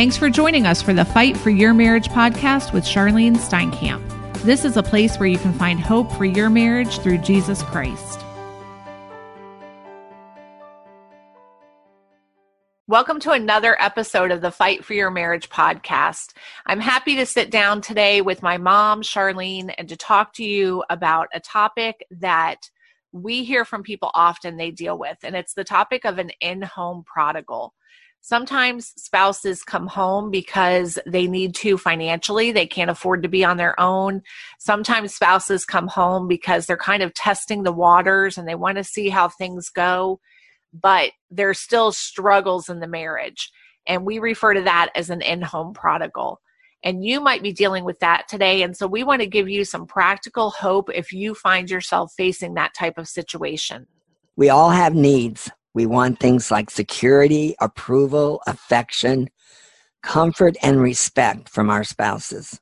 Thanks for joining us for the Fight for Your Marriage podcast with Charlyne Steinkamp. This is a place where you can find hope for your marriage through Jesus Christ. Welcome to another episode of the Fight for Your Marriage podcast. I'm happy to sit down today with my mom, Charlyne, and to talk to you about a topic that we hear from people often they deal with, and it's the topic of an in home prodigal. Sometimes spouses come home because they need to financially, they can't afford to be on their own. Sometimes spouses come home because they're kind of testing the waters and they want to see how things go, but there's still struggles in the marriage. And we refer to that as an in home prodigal. And you might be dealing with that today. And so we want to give you some practical hope if you find yourself facing that type of situation. We all have needs. We want things like security, approval, affection, comfort, and respect from our spouses.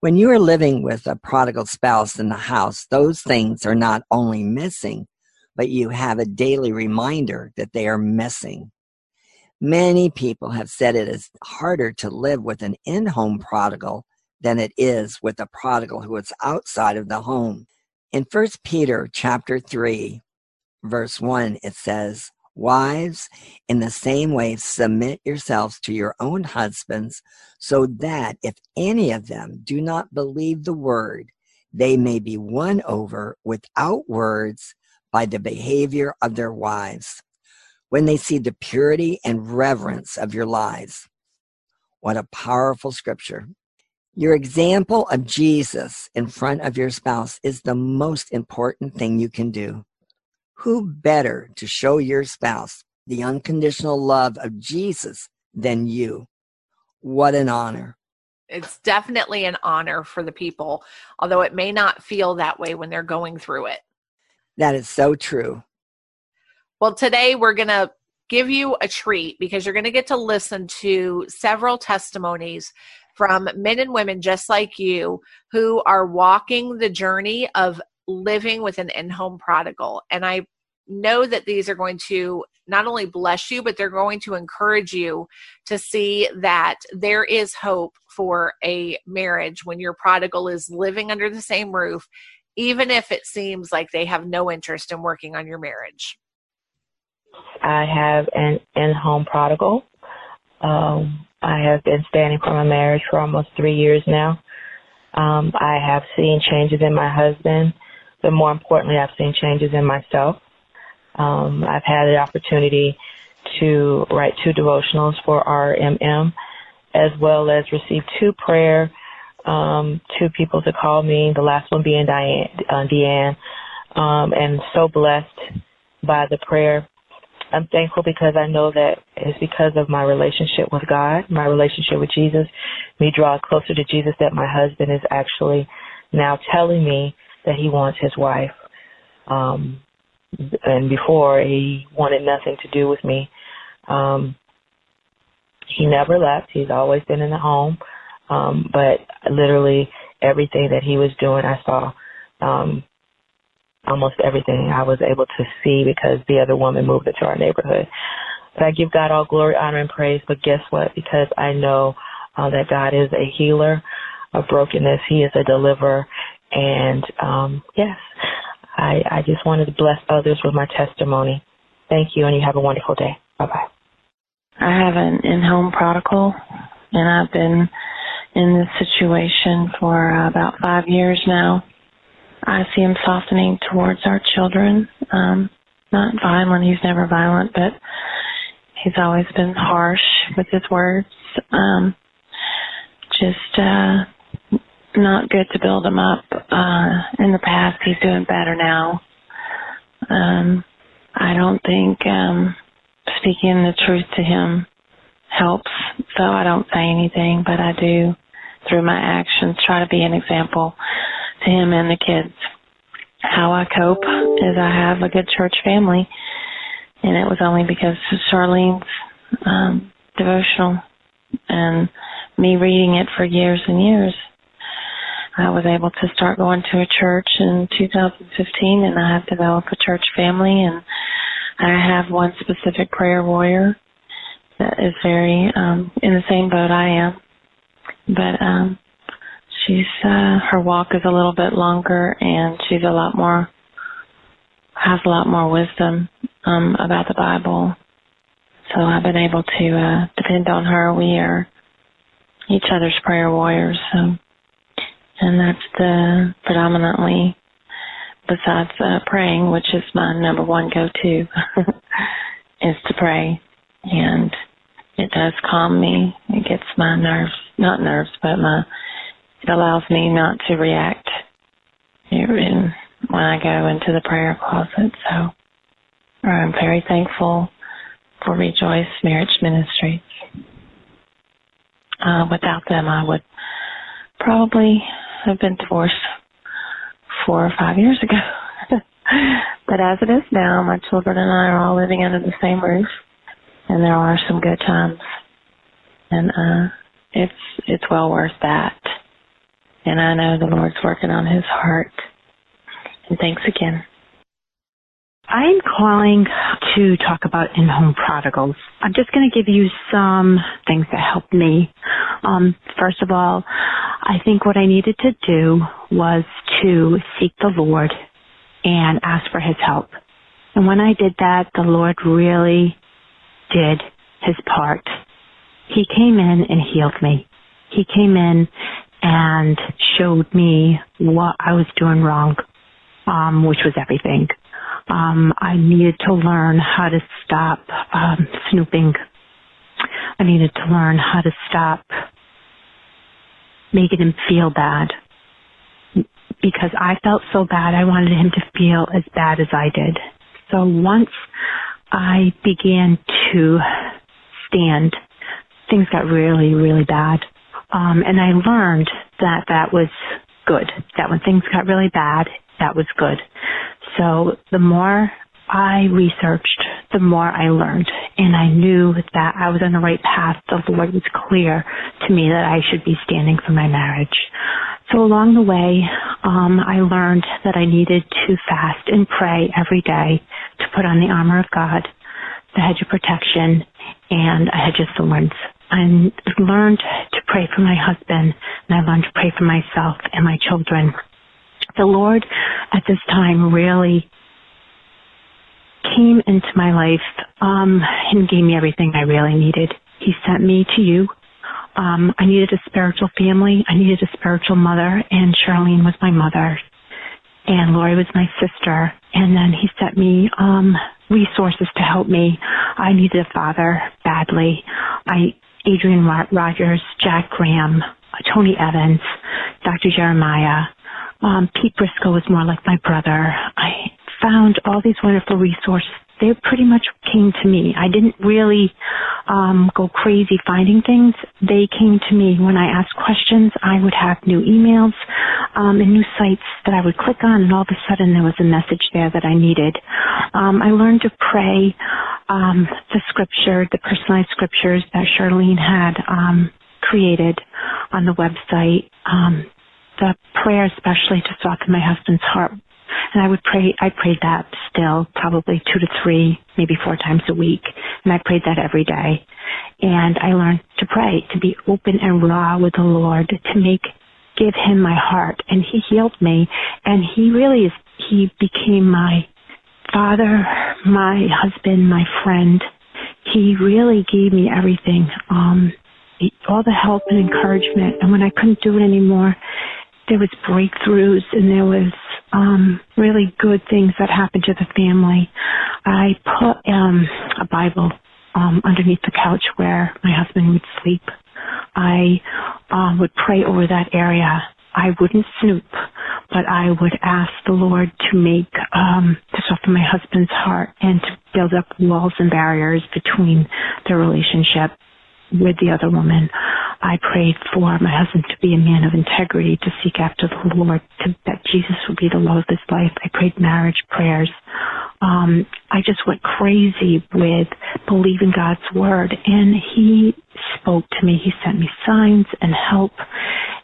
When you are living with a prodigal spouse in the house, those things are not only missing, but you have a daily reminder that they are missing. Many people have said it is harder to live with an in home prodigal than it is with a prodigal who is outside of the home. In 1 Peter chapter 3, verse 1, it says, Wives, in the same way, submit yourselves to your own husbands, so that if any of them do not believe the word, they may be won over without words by the behavior of their wives. When they see the purity and reverence of your lives. What a powerful scripture. Your example of Jesus in front of your spouse is the most important thing you can do. Who better to show your spouse the unconditional love of Jesus than you? What an honor. It's definitely an honor for the people, although it may not feel that way when they're going through it. That is so true. Well, today we're going to give you a treat because you're going to get to listen to several testimonies from men and women just like you who are walking the journey of living with an in home prodigal. And I know that these are going to not only bless you, but they're going to encourage you to see that there is hope for a marriage when your prodigal is living under the same roof, even if it seems like they have no interest in working on your marriage. I have an in home prodigal. Um, I have been standing for my marriage for almost three years now. Um, I have seen changes in my husband but more importantly, I've seen changes in myself. Um, I've had the opportunity to write two devotionals for RMM, as well as receive two prayer, um, two people to call me, the last one being Diane, uh, Deanne, um, and so blessed by the prayer. I'm thankful because I know that it's because of my relationship with God, my relationship with Jesus, me drawing closer to Jesus that my husband is actually now telling me that he wants his wife. Um, and before he wanted nothing to do with me. Um, he never left. He's always been in the home. Um, but literally everything that he was doing, I saw, um, almost everything I was able to see because the other woman moved into our neighborhood. But I give God all glory, honor, and praise. But guess what? Because I know uh, that God is a healer of brokenness. He is a deliverer. And um, yes, I, I just wanted to bless others with my testimony. Thank you, and you have a wonderful day. Bye bye. I have an in home prodigal, and I've been in this situation for uh, about five years now. I see him softening towards our children. Um, not violent, he's never violent, but he's always been harsh with his words. Um, just uh, not good to build him up. Uh, in the past, he's doing better now. Um, I don't think um, speaking the truth to him helps, so I don't say anything, but I do, through my actions, try to be an example to him and the kids. How I cope is I have a good church family, and it was only because of Charlyne's um, devotional and me reading it for years and years I was able to start going to a church in 2015 and I have developed a church family and I have one specific prayer warrior that is very um, in the same boat I am, but um, she's uh, her walk is a little bit longer, and she's a lot more has a lot more wisdom um, about the Bible. So I've been able to uh, depend on her. We are each other's prayer warriors. So, and that's the predominantly besides uh, praying, which is my number one go-to, is to pray, and it does calm me. It gets my nerves, not nerves, but my it allows me not to react when I go into the prayer closet. So I'm very thankful for Rejoice Marriage Ministries. Uh, without them, I would probably have been divorced four or five years ago. but as it is now, my children and I are all living under the same roof, and there are some good times, and uh, it's it's well worth that. And I know the Lord's working on His heart. And thanks again. I'm calling to talk about in-home prodigals. I'm just going to give you some things that helped me. Um, first of all, I think what I needed to do was to seek the Lord and ask for His help. And when I did that, the Lord really did His part. He came in and healed me. He came in and showed me what I was doing wrong, um, which was everything. Um, I needed to learn how to stop um, snooping. I needed to learn how to stop making him feel bad because I felt so bad. I wanted him to feel as bad as I did. So once I began to stand, things got really, really bad. Um, and I learned that that was good. That when things got really bad, that was good. So the more I researched, the more I learned, and I knew that I was on the right path. The Lord was clear to me that I should be standing for my marriage. So along the way, um, I learned that I needed to fast and pray every day to put on the armor of God, the hedge of protection, and a hedge of thorns. I learned to pray for my husband, and I learned to pray for myself and my children. The Lord at this time really came into my life um, and gave me everything I really needed. He sent me to you. Um, I needed a spiritual family. I needed a spiritual mother, and Charlyne was my mother, and Lori was my sister. And then he sent me um, resources to help me. I needed a father badly. I Adrian Rogers, Jack Graham, Tony Evans, Dr. Jeremiah. Um, Pete Briscoe was more like my brother. I found all these wonderful resources. They pretty much came to me. I didn't really um, go crazy finding things. They came to me when I asked questions. I would have new emails um, and new sites that I would click on, and all of a sudden there was a message there that I needed. Um, I learned to pray um, the scripture, the personalized scriptures that Charlyne had um, created on the website. Um, the prayer, especially to soften my husband's heart, and I would pray, I prayed that still probably two to three, maybe four times a week. And I prayed that every day. And I learned to pray, to be open and raw with the Lord, to make, give him my heart. And he healed me. And he really is, he became my father, my husband, my friend. He really gave me everything. Um, all the help and encouragement. And when I couldn't do it anymore, there was breakthroughs and there was um, really good things that happened to the family. I put um, a Bible um, underneath the couch where my husband would sleep. I um, would pray over that area. I wouldn't snoop, but I would ask the Lord to make, um, to soften my husband's heart and to build up walls and barriers between their relationship with the other woman. I prayed for my husband to be a man of integrity, to seek after the Lord, to, that Jesus would be the love of his life. I prayed marriage prayers. Um, I just went crazy with believing God's word, and He spoke to me. He sent me signs and help,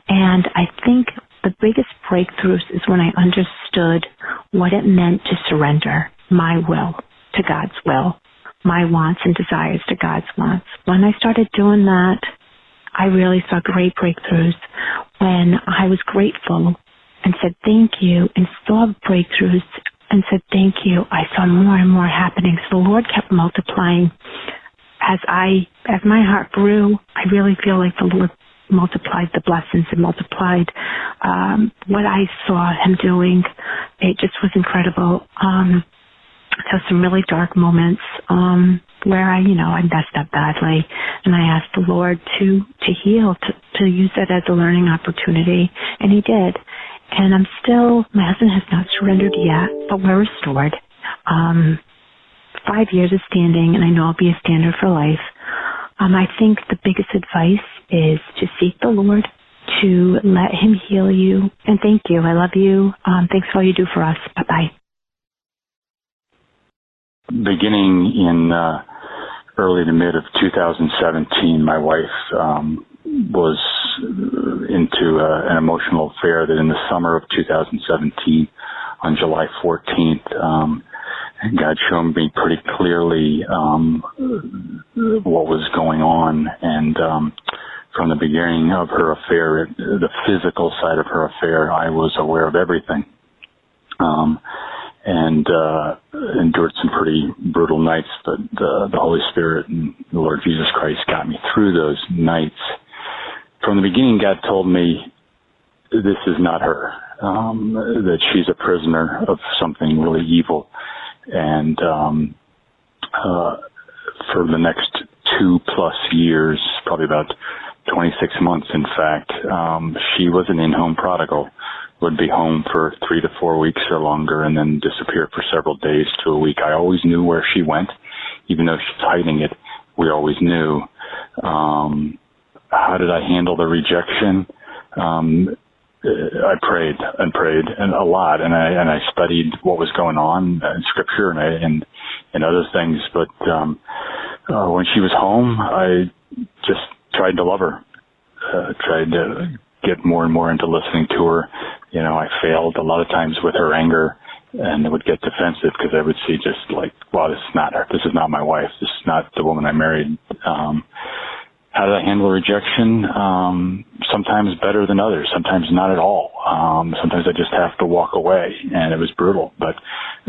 and I think the biggest breakthroughs is when I understood what it meant to surrender my will to God's will my wants and desires to God's wants. When I started doing that, I really saw great breakthroughs when I was grateful and said thank you and saw breakthroughs and said thank you. I saw more and more happening. So the Lord kept multiplying as I, as my heart grew, I really feel like the Lord multiplied the blessings and multiplied um, what I saw him doing. It just was incredible. Um, so some really dark moments um, where I, you know, I messed up badly, and I asked the Lord to to heal, to to use that as a learning opportunity, and He did. And I'm still, my husband has not surrendered yet, but we're restored. Um, five years of standing, and I know I'll be a standard for life. Um, I think the biggest advice is to seek the Lord, to let Him heal you. And thank you. I love you. Um, thanks for all you do for us. Bye bye. Beginning in uh, early to mid of 2017, my wife um, was into uh, an emotional affair that in the summer of 2017, on July 14th, um, God showed me pretty clearly um, what was going on, and um, from the beginning of her affair, the physical side of her affair, I was aware of everything, um, and uh, endured some pretty brutal nights. But the, the Holy Spirit and the Lord Jesus Christ got me through those nights. From the beginning, God told me this is not her. Um, that she's a prisoner of something really evil and um, uh, for the next two plus years, probably about 26 months, in fact, um, she was an in-home prodigal. Would be home for three to four weeks or longer, and then disappear for several days to a week. I always knew where she went, even though she's hiding it. We always knew. Um, how did I handle the rejection? Um, I prayed and prayed and a lot, and I and I studied what was going on in Scripture and I and and other things. But um, uh, when she was home, I just tried to love her, uh, tried to get more and more into listening to her. You know, I failed a lot of times with her anger, and it would get defensive because I would see just like, well, this is not her. This is not my wife. This is not the woman I married. Um, how did I handle rejection? Um, sometimes better than others, sometimes not at all. Um, sometimes I just have to walk away, and it was brutal. But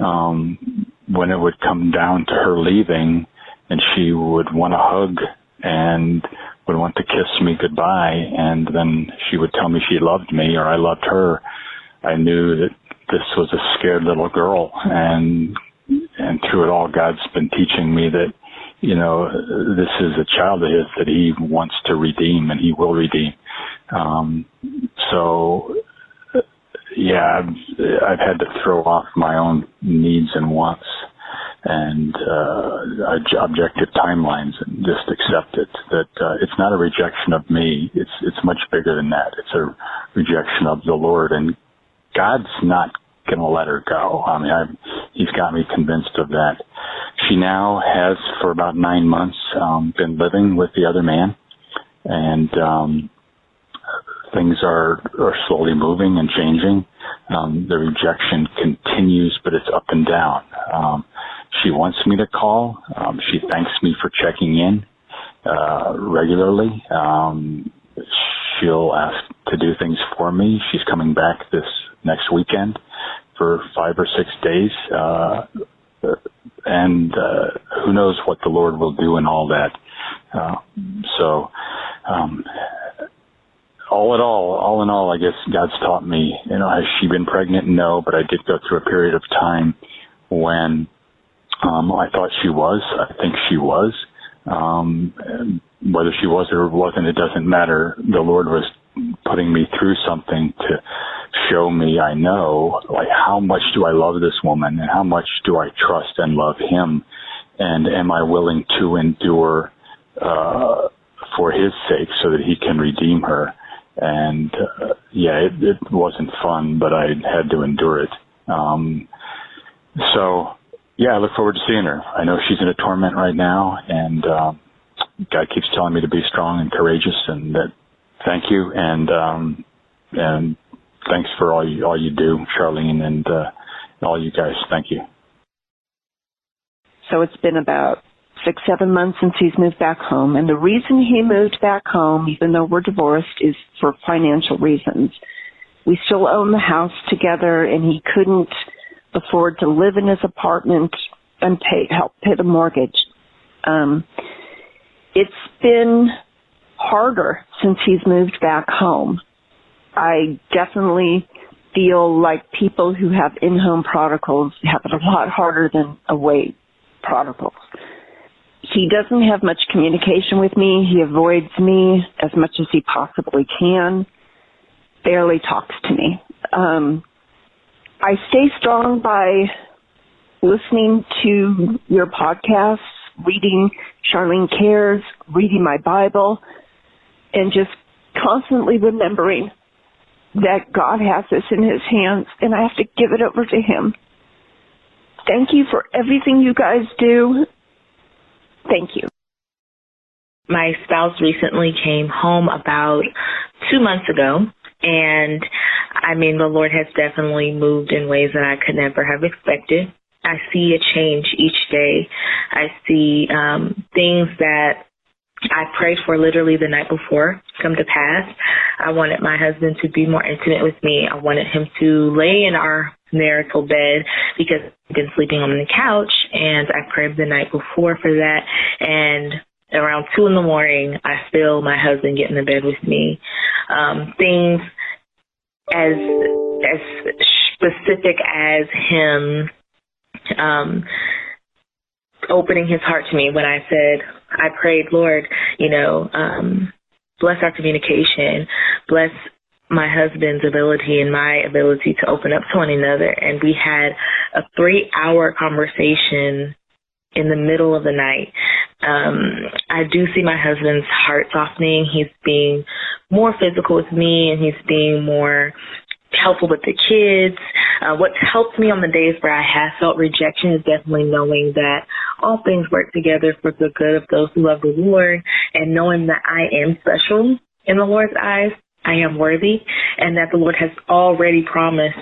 um, when it would come down to her leaving, and she would want a hug and would want to kiss me goodbye, and then she would tell me she loved me or I loved her, I knew that this was a scared little girl, and and through it all, God's been teaching me that you know, this is a child of his that he wants to redeem and he will redeem. Um, so, yeah, I've, I've had to throw off my own needs and wants and uh, objective timelines and just accept it. That uh, it's not a rejection of me. It's it's much bigger than that. It's a rejection of the Lord, and God's not going to let her go. I mean, I've, he's got me convinced of that. She now has, for about nine months, um, been living with the other man, and um, things are are slowly moving and changing. Um, the rejection continues, but it's up and down. Um, she wants me to call. Um, she thanks me for checking in uh, regularly. Um, she'll ask to do things for me. She's coming back this next weekend for five or six days. Uh, and uh, who knows what the Lord will do in all that. Uh, so, um, all in all, all in all, I guess God's taught me. You know, has she been pregnant? No, but I did go through a period of time when um, I thought she was. I think she was. Um, whether she was or wasn't, it doesn't matter. The Lord was putting me through something to show me I know like how much do I love this woman and how much do I trust and love him and am I willing to endure uh for his sake so that he can redeem her and uh, yeah it, it wasn't fun but I had to endure it um so yeah I look forward to seeing her I know she's in a torment right now and um God keeps telling me to be strong and courageous and that thank you and um and thanks for all you all you do, Charlyne, and uh, all you guys. Thank you. So it's been about six, seven months since he's moved back home. And the reason he moved back home, even though we're divorced, is for financial reasons. We still own the house together and he couldn't afford to live in his apartment and pay, help pay the mortgage. Um, it's been harder since he's moved back home. I definitely feel like people who have in-home prodigals have it a lot harder than away prodigals. He doesn't have much communication with me. He avoids me as much as he possibly can. Barely talks to me. Um, I stay strong by listening to your podcasts, reading Charlyne Cares, reading my Bible, and just constantly remembering that God has this in his hands and I have to give it over to him. Thank you for everything you guys do. Thank you. My spouse recently came home about two months ago and I mean the Lord has definitely moved in ways that I could never have expected. I see a change each day. I see um, things that I prayed for literally the night before come to pass. I wanted my husband to be more intimate with me. I wanted him to lay in our marital bed because I've been sleeping on the couch and I prayed the night before for that and around two in the morning I feel my husband get in the bed with me. Um, things as as specific as him um opening his heart to me when I said, I prayed, Lord, you know, um, bless our communication, bless my husband's ability and my ability to open up to one another. And we had a three hour conversation in the middle of the night. Um, I do see my husband's heart softening. He's being more physical with me and he's being more helpful with the kids. Uh, what's helped me on the days where I have felt rejection is definitely knowing that all things work together for the good of those who love the Lord and knowing that I am special in the Lord's eyes. I am worthy and that the Lord has already promised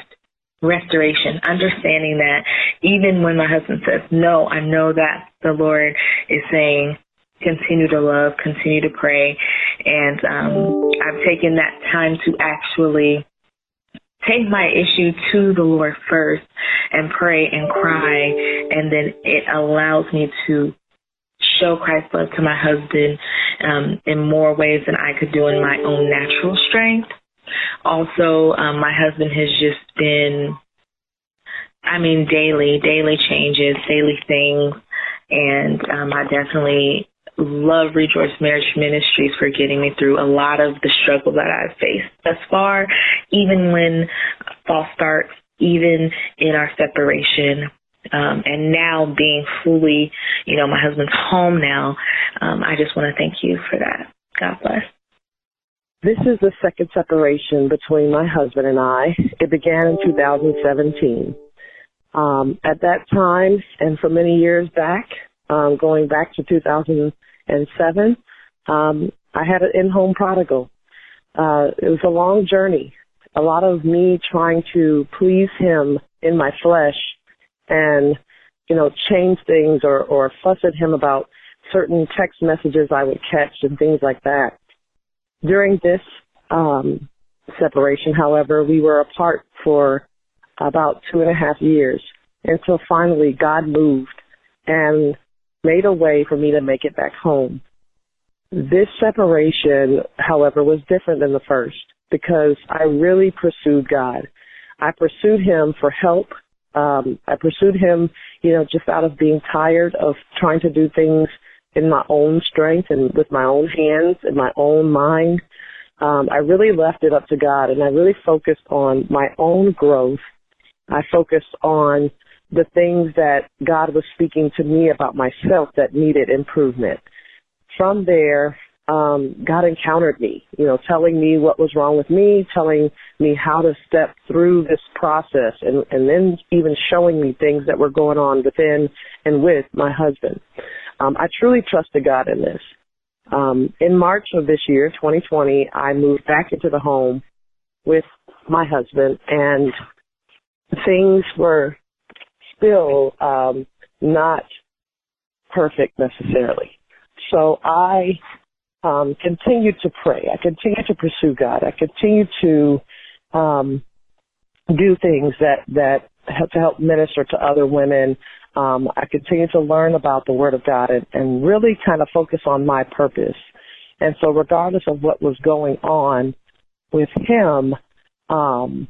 restoration, understanding that even when my husband says no, I know that the Lord is saying, continue to love, continue to pray. And um, I've taken that time to actually take my issue to the Lord first and pray and cry, and then it allows me to show Christ's love to my husband um, in more ways than I could do in my own natural strength. Also, um, my husband has just been, I mean, daily, daily changes, daily things, and um, I definitely love Rejoice Marriage Ministries for getting me through a lot of the struggle that I've faced thus far, even when fall starts, even in our separation. Um, and now being fully, you know, my husband's home now, um, I just want to thank you for that. God bless. This is the second separation between my husband and I. It began in 2017. Um, at that time, and for many years back, um, going back to 2007, um, I had an in-home prodigal. Uh, it was a long journey. A lot of me trying to please him in my flesh and, you know, change things or, or fuss at him about certain text messages I would catch and things like that. During this, um, separation, however, we were apart for about two and a half years until finally God moved and made a way for me to make it back home. This separation, however, was different than the first because I really pursued God. I pursued Him for help. Um, I pursued Him, you know, just out of being tired of trying to do things in my own strength and with my own hands and my own mind. Um, I really left it up to God and I really focused on my own growth. I focused on the things that God was speaking to me about myself that needed improvement. From there, um, God encountered me, you know, telling me what was wrong with me, telling me how to step through this process, and, and then even showing me things that were going on within and with my husband. Um, I truly trusted God in this. Um, in March of this year, 2020, I moved back into the home with my husband, and things were still um, not perfect necessarily. So I um, continued to pray. I continued to pursue God. I continued to um, do things that that to help minister to other women. Um, I continued to learn about the Word of God and, and really kind of focus on my purpose. And so, regardless of what was going on with him, um,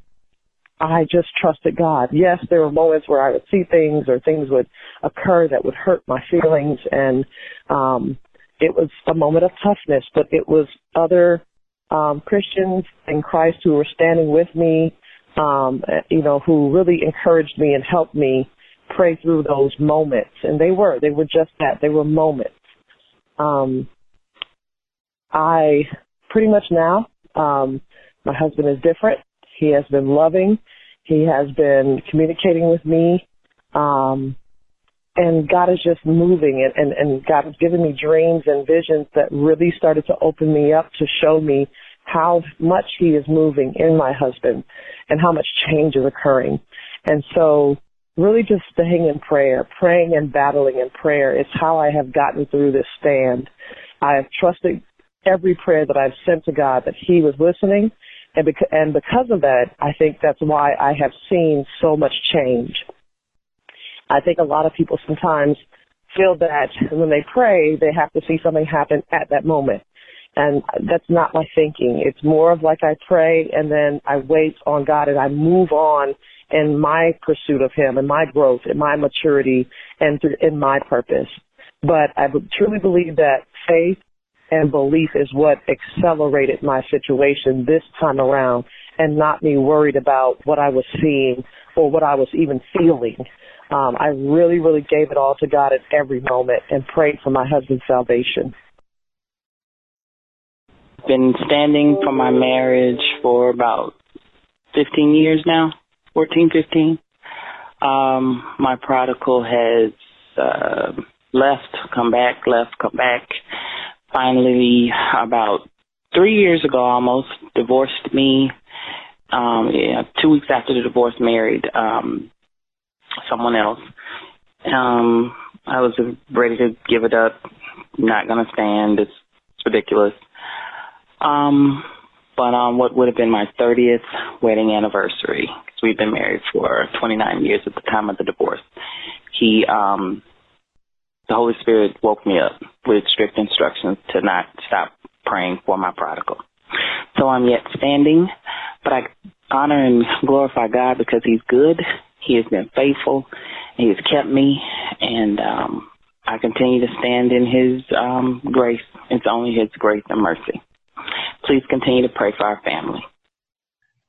I just trusted God. Yes, there were moments where I would see things or things would occur that would hurt my feelings and um it was a moment of toughness, but it was other um Christians in Christ who were standing with me, um, you know, who really encouraged me and helped me pray through those moments. And they were, they were just that. They were moments. Um I pretty much now, um, my husband is different. He has been loving. He has been communicating with me. Um, and God is just moving and, and, and God has given me dreams and visions that really started to open me up to show me how much he is moving in my husband and how much change is occurring. And so really just staying in prayer, praying and battling in prayer is how I have gotten through this stand. I have trusted every prayer that I've sent to God that he was listening and because, and because of that, I think that's why I have seen so much change. I think a lot of people sometimes feel that when they pray, they have to see something happen at that moment. And that's not my thinking. It's more of like I pray and then I wait on God and I move on in my pursuit of Him and my growth and my maturity and in my purpose. But I truly believe that faith and belief is what accelerated my situation this time around and not me worried about what I was seeing or what I was even feeling. Um, I really, really gave it all to God at every moment and prayed for my husband's salvation. Been standing for my marriage for about 15 years now, 14, 15. Um, my prodigal has uh, left, come back, left, come back. Finally about three years ago almost divorced me. Um yeah two weeks after the divorce married um someone else. Um i was ready to give it up. Not to stand. It's, it's ridiculous. Um but um what would have been my 30th wedding anniversary because we've been married for 29 years at the time of the divorce he um the Holy Spirit woke me up with strict instructions to not stop praying for my prodigal. So I'm yet standing, but I honor and glorify God because He's good. He has been faithful. He has kept me, and um, I continue to stand in His um, grace. It's only His grace and mercy. Please continue to pray for our family.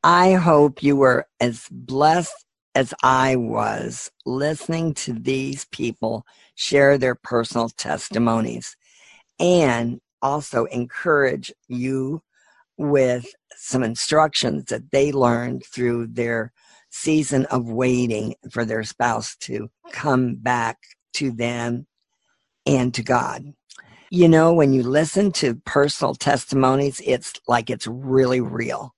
I hope you were as blessed as I was listening to these people share their personal testimonies and also encourage you with some instructions that they learned through their season of waiting for their spouse to come back to them and to God. You know, when you listen to personal testimonies, it's like it's really real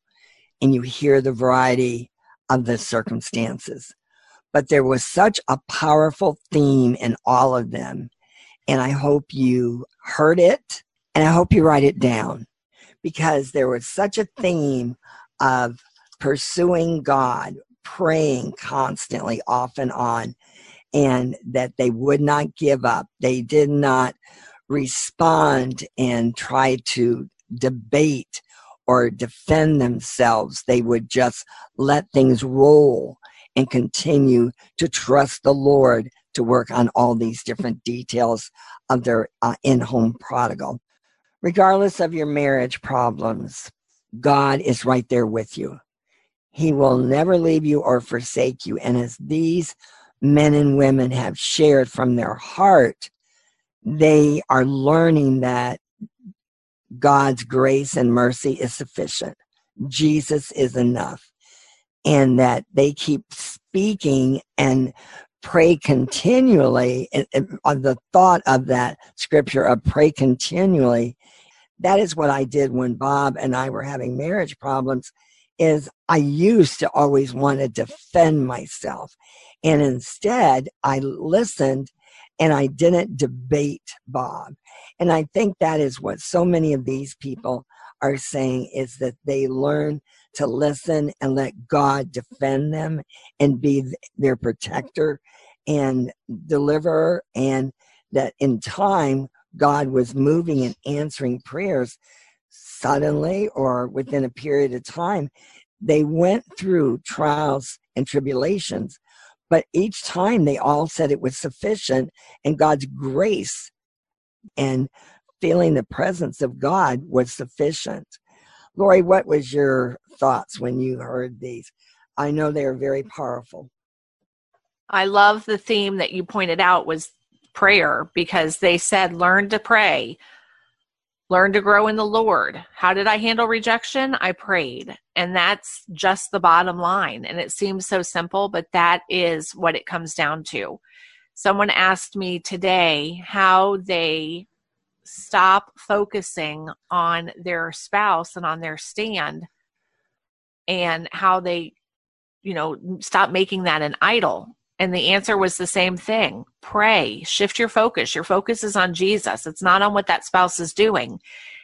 and you hear the variety of the circumstances. But there was such a powerful theme in all of them. And I hope you heard it and I hope you write it down because there was such a theme of pursuing God, praying constantly off and on, and that they would not give up. They did not respond and try to debate or defend themselves. They would just let things roll and continue to trust the Lord to work on all these different details of their uh, in home prodigal. Regardless of your marriage problems, God is right there with you. He will never leave you or forsake you. And as these men and women have shared from their heart, they are learning that God's grace and mercy is sufficient. Jesus is enough. And that they keep speaking and pray continually. On the thought of that scripture of pray continually, that is what I did when Bob and I were having marriage problems. Is I used to always want to defend myself. And instead, I listened and I didn't debate Bob. And I think that is what so many of these people are saying is that they learn to listen and let God defend them and be their protector and deliverer and that in time God was moving and answering prayers suddenly or within a period of time. They went through trials and tribulations, but each time they all said it was sufficient and God's grace and feeling the presence of God was sufficient. Lori, what was your thoughts when you heard these? I know they are very powerful. I love the theme that you pointed out was prayer because they said learn to pray learn to grow in the lord. How did i handle rejection? I prayed. And that's just the bottom line. And it seems so simple but that is what it comes down to. Someone asked me today how they stop focusing on their spouse and on their stand and how they you know stop making that an idol and the answer was the same thing pray, shift your focus. Your focus is on Jesus, it's not on what that spouse is doing.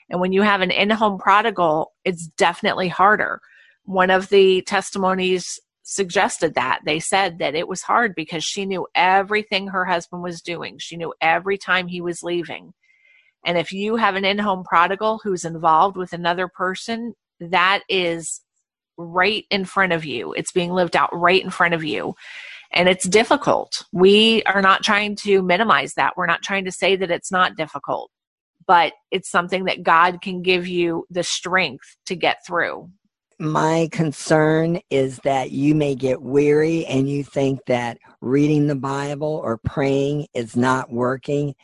And when you have an in home prodigal, it's definitely harder. One of the testimonies suggested that. They said that it was hard because she knew everything her husband was doing, she knew every time he was leaving. And if you have an in home prodigal who's involved with another person, that is right in front of you. It's being lived out right in front of you and it's difficult. We are not trying to minimize that. We're not trying to say that it's not difficult, but it's something that God can give you the strength to get through. My concern is that you may get weary and you think that reading the Bible or praying is not working.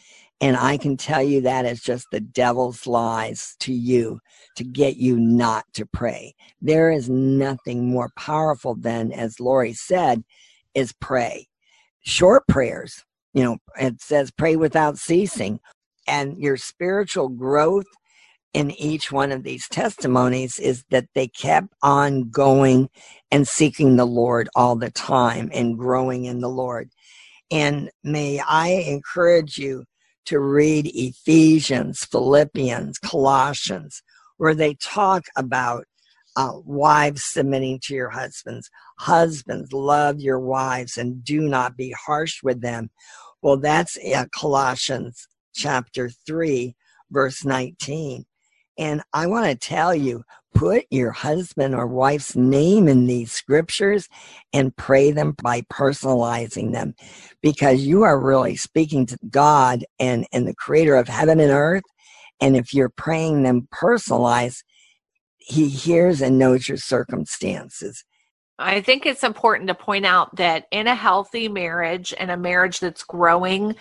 And I can tell you that is just the devil's lies to you to get you not to pray. There is nothing more powerful than, as Lori said, is pray. Short prayers, you know, it says pray without ceasing. And your spiritual growth in each one of these testimonies is that they kept on going and seeking the Lord all the time and growing in the Lord. And may I encourage you to read Ephesians, Philippians, Colossians, where they talk about uh, wives submitting to your husbands. Husbands, love your wives and do not be harsh with them. Well, that's Colossians chapter 3, verse 19. And I want to tell you, put your husband or wife's name in these scriptures and pray them by personalizing them because you are really speaking to God and, and the creator of heaven and earth. And if you're praying them personalized, he hears and knows your circumstances. I think it's important to point out that in a healthy marriage and a marriage that's growing,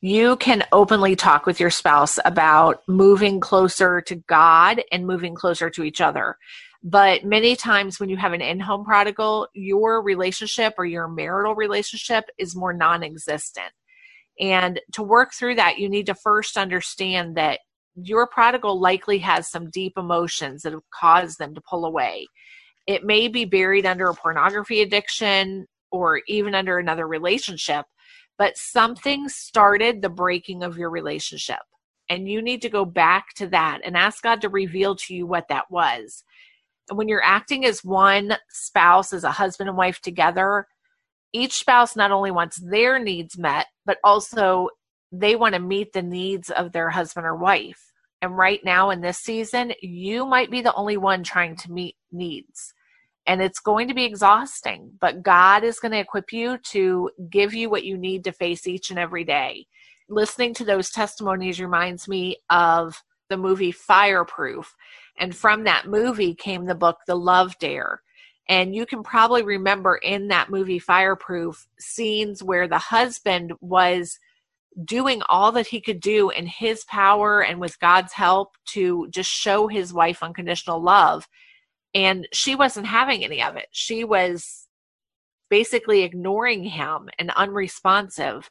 you can openly talk with your spouse about moving closer to God and moving closer to each other. But many times when you have an in home prodigal, your relationship or your marital relationship is more non existent. And to work through that, you need to first understand that your prodigal likely has some deep emotions that have caused them to pull away. It may be buried under a pornography addiction or even under another relationship, but something started the breaking of your relationship. And you need to go back to that and ask God to reveal to you what that was. And when you're acting as one spouse, as a husband and wife together, each spouse not only wants their needs met, but also they want to meet the needs of their husband or wife. And right now in this season, you might be the only one trying to meet needs. And it's going to be exhausting, but God is going to equip you to give you what you need to face each and every day. Listening to those testimonies reminds me of the movie Fireproof. And from that movie came the book The Love Dare. And you can probably remember in that movie Fireproof scenes where the husband was doing all that he could do in his power and with God's help to just show his wife unconditional love. And she wasn't having any of it. She was basically ignoring him and unresponsive.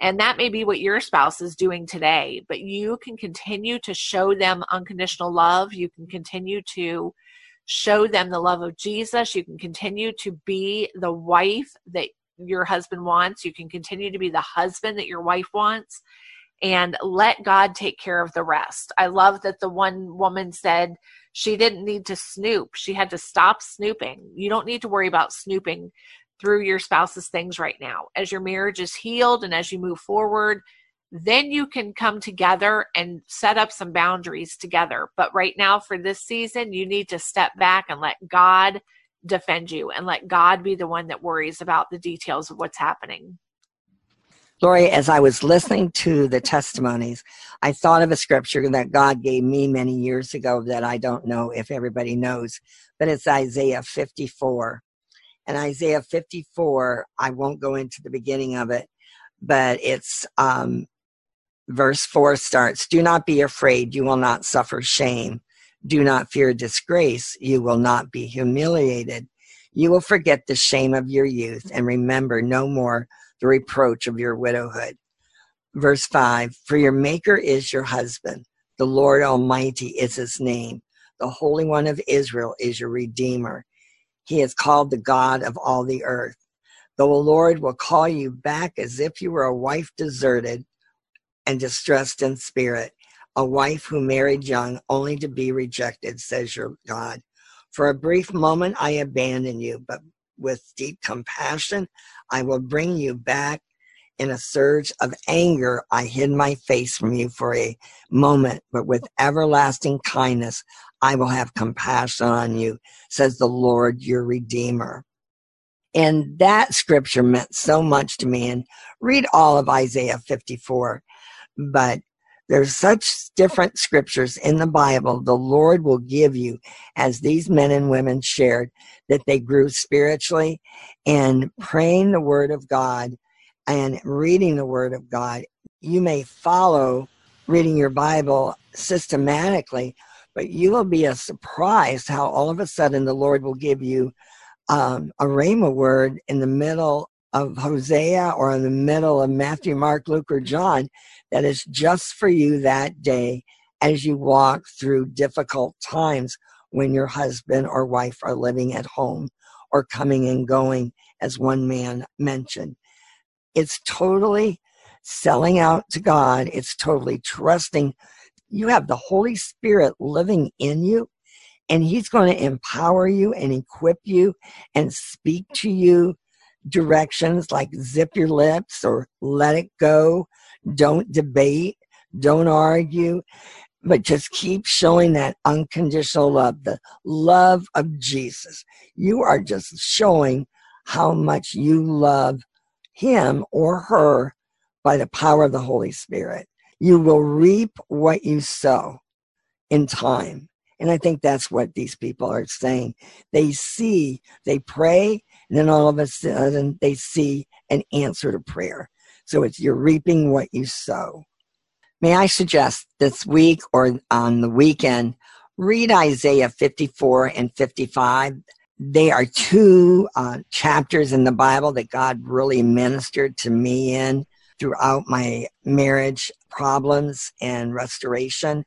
And that may be what your spouse is doing today, but you can continue to show them unconditional love. You can continue to show them the love of Jesus. You can continue to be the wife that your husband wants. You can continue to be the husband that your wife wants and let God take care of the rest. I love that the one woman said she didn't need to snoop. She had to stop snooping. You don't need to worry about snooping through your spouse's things right now. As your marriage is healed and as you move forward, then you can come together and set up some boundaries together. But right now, for this season, you need to step back and let God defend you and let God be the one that worries about the details of what's happening. Lori, as I was listening to the testimonies, I thought of a scripture that God gave me many years ago that I don't know if everybody knows, but it's Isaiah 54. And Isaiah 54, I won't go into the beginning of it, but it's um, verse 4 starts Do not be afraid, you will not suffer shame. Do not fear disgrace, you will not be humiliated. You will forget the shame of your youth and remember no more the reproach of your widowhood. Verse 5 For your Maker is your husband, the Lord Almighty is his name, the Holy One of Israel is your Redeemer. He is called the God of all the earth. Though The Lord will call you back as if you were a wife deserted and distressed in spirit, a wife who married young only to be rejected, says your God. For a brief moment I abandon you, but with deep compassion I will bring you back. In a surge of anger, I hid my face from you for a moment, but with everlasting kindness, I will have compassion on you, says the Lord your Redeemer. And that scripture meant so much to me. And read all of Isaiah 54. But there's such different scriptures in the Bible the Lord will give you as these men and women shared that they grew spiritually and praying the Word of God and reading the Word of God. You may follow reading your Bible systematically, but you will be surprised how all of a sudden the Lord will give you um, a rhema word in the middle of Hosea or in the middle of Matthew, Mark, Luke, or John that is just for you that day as you walk through difficult times when your husband or wife are living at home or coming and going, as one man mentioned. It's totally selling out to God, it's totally trusting. You have the Holy Spirit living in you, and He's going to empower you and equip you and speak to you directions like zip your lips or let it go, don't debate, don't argue but just keep showing that unconditional love, the love of Jesus. You are just showing how much you love him or her by the power of the Holy Spirit. You will reap what you sow in time. And I think that's what these people are saying. They see, they pray, and then all of a sudden they see an answer to prayer. So it's you're reaping what you sow. May I suggest this week or on the weekend, read Isaiah 54 and 55. They are two uh, chapters in the Bible that God really ministered to me in throughout my marriage problems and restoration.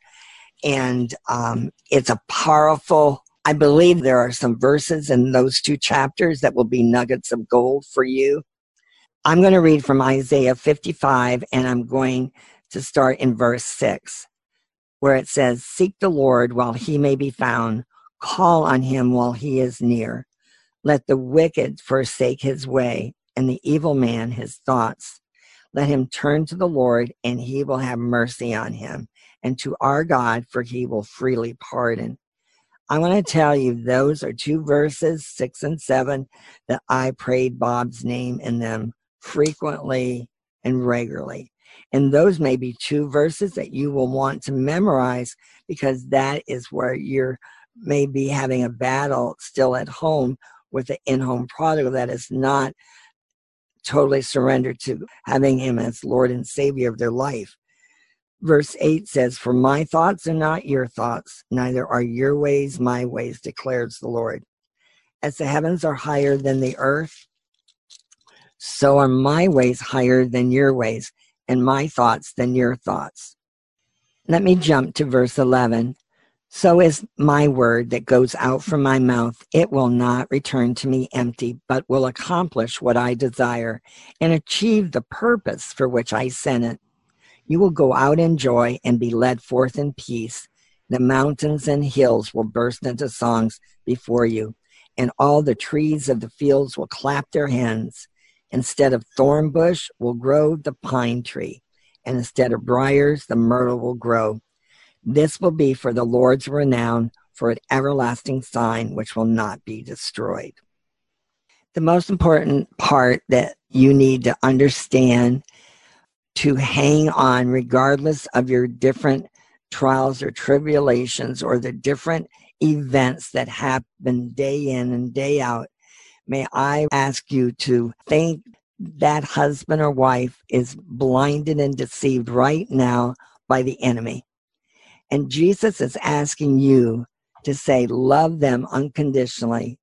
And um, it's a powerful, I believe there are some verses in those two chapters that will be nuggets of gold for you. I'm going to read from Isaiah 55 and I'm going to start in verse 6, where it says, Seek the Lord while he may be found, call on him while he is near. Let the wicked forsake his way, and the evil man his thoughts. Let him turn to the Lord, and he will have mercy on him, and to our God, for he will freely pardon. I want to tell you, those are two verses, six and seven, that I prayed Bob's name in them frequently and regularly. And those may be two verses that you will want to memorize because that is where you're maybe having a battle still at home with the in home prodigal that is not totally surrendered to having him as Lord and Savior of their life. Verse 8 says, For my thoughts are not your thoughts, neither are your ways my ways, declares the Lord. As the heavens are higher than the earth, so are my ways higher than your ways, and my thoughts than your thoughts. Let me jump to verse 11. So is my word that goes out from my mouth. It will not return to me empty, but will accomplish what I desire and achieve the purpose for which I sent it. You will go out in joy and be led forth in peace. The mountains and hills will burst into songs before you, and all the trees of the fields will clap their hands. Instead of thorn bush will grow the pine tree, and instead of briars, the myrtle will grow. This will be for the Lord's renown, for an everlasting sign which will not be destroyed. The most important part that you need to understand to hang on, regardless of your different trials or tribulations or the different events that happen day in and day out, may I ask you to think that husband or wife is blinded and deceived right now by the enemy. And Jesus is asking you to say, love them unconditionally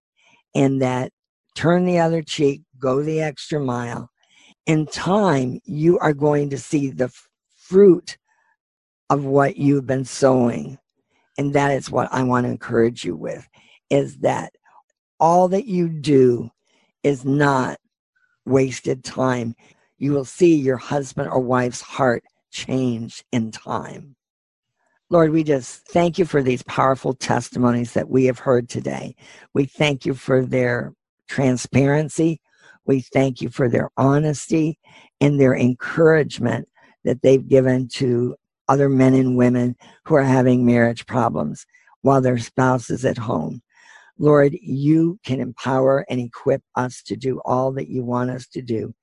and that turn the other cheek, go the extra mile. In time, you are going to see the fruit of what you've been sowing. And that is what I want to encourage you with is that all that you do is not wasted time. You will see your husband or wife's heart change in time. Lord, we just thank you for these powerful testimonies that we have heard today. We thank you for their transparency. We thank you for their honesty and their encouragement that they've given to other men and women who are having marriage problems while their spouse is at home. Lord, you can empower and equip us to do all that you want us to do.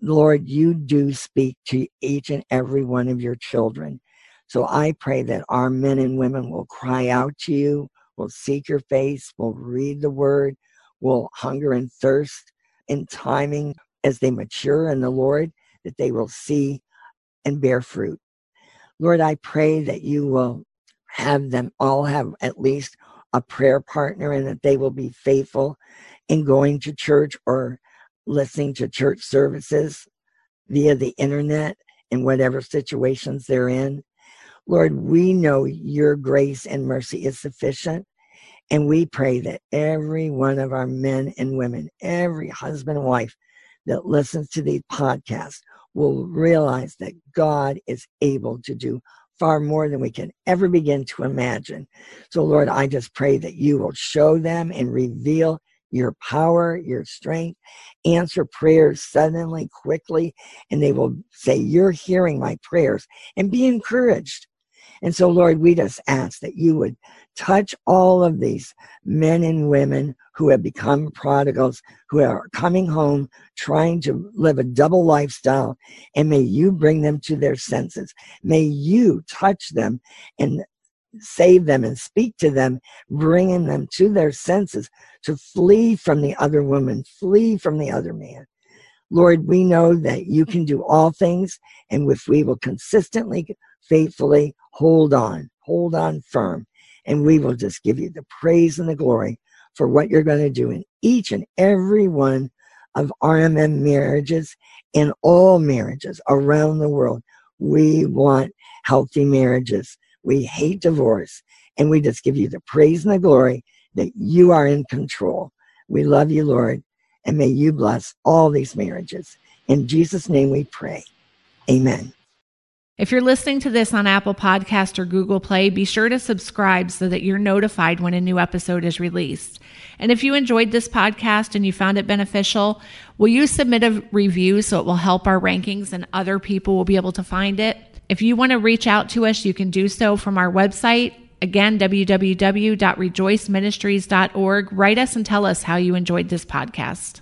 Lord, you do speak to each and every one of your children. So I pray that our men and women will cry out to you, will seek your face, will read the word, will hunger and thirst in timing as they mature in the Lord, that they will see and bear fruit. Lord, I pray that you will have them all have at least a prayer partner and that they will be faithful in going to church or listening to church services via the internet in whatever situations they're in. Lord, we know your grace and mercy is sufficient. And we pray that every one of our men and women, every husband and wife that listens to these podcasts will realize that God is able to do far more than we can ever begin to imagine. So, Lord, I just pray that you will show them and reveal your power, your strength, answer prayers suddenly, quickly, and they will say, You're hearing my prayers, and be encouraged. And so, Lord, we just ask that you would touch all of these men and women who have become prodigals, who are coming home trying to live a double lifestyle, and may you bring them to their senses. May you touch them and save them and speak to them, bringing them to their senses to flee from the other woman, flee from the other man. Lord, we know that you can do all things, and if we will consistently, faithfully hold on, hold on firm. And we will just give you the praise and the glory for what you're going to do in each and every one of RMM marriages and all marriages around the world. We want healthy marriages. We hate divorce. And we just give you the praise and the glory that you are in control. We love you, Lord, and may you bless all these marriages. In Jesus' name we pray. Amen. If you're listening to this on Apple Podcast or Google Play, be sure to subscribe so that you're notified when a new episode is released. And if you enjoyed this podcast and you found it beneficial, will you submit a review so it will help our rankings and other people will be able to find it? If you want to reach out to us, you can do so from our website. Again, www.rejoiceministries.org. Write us and tell us how you enjoyed this podcast.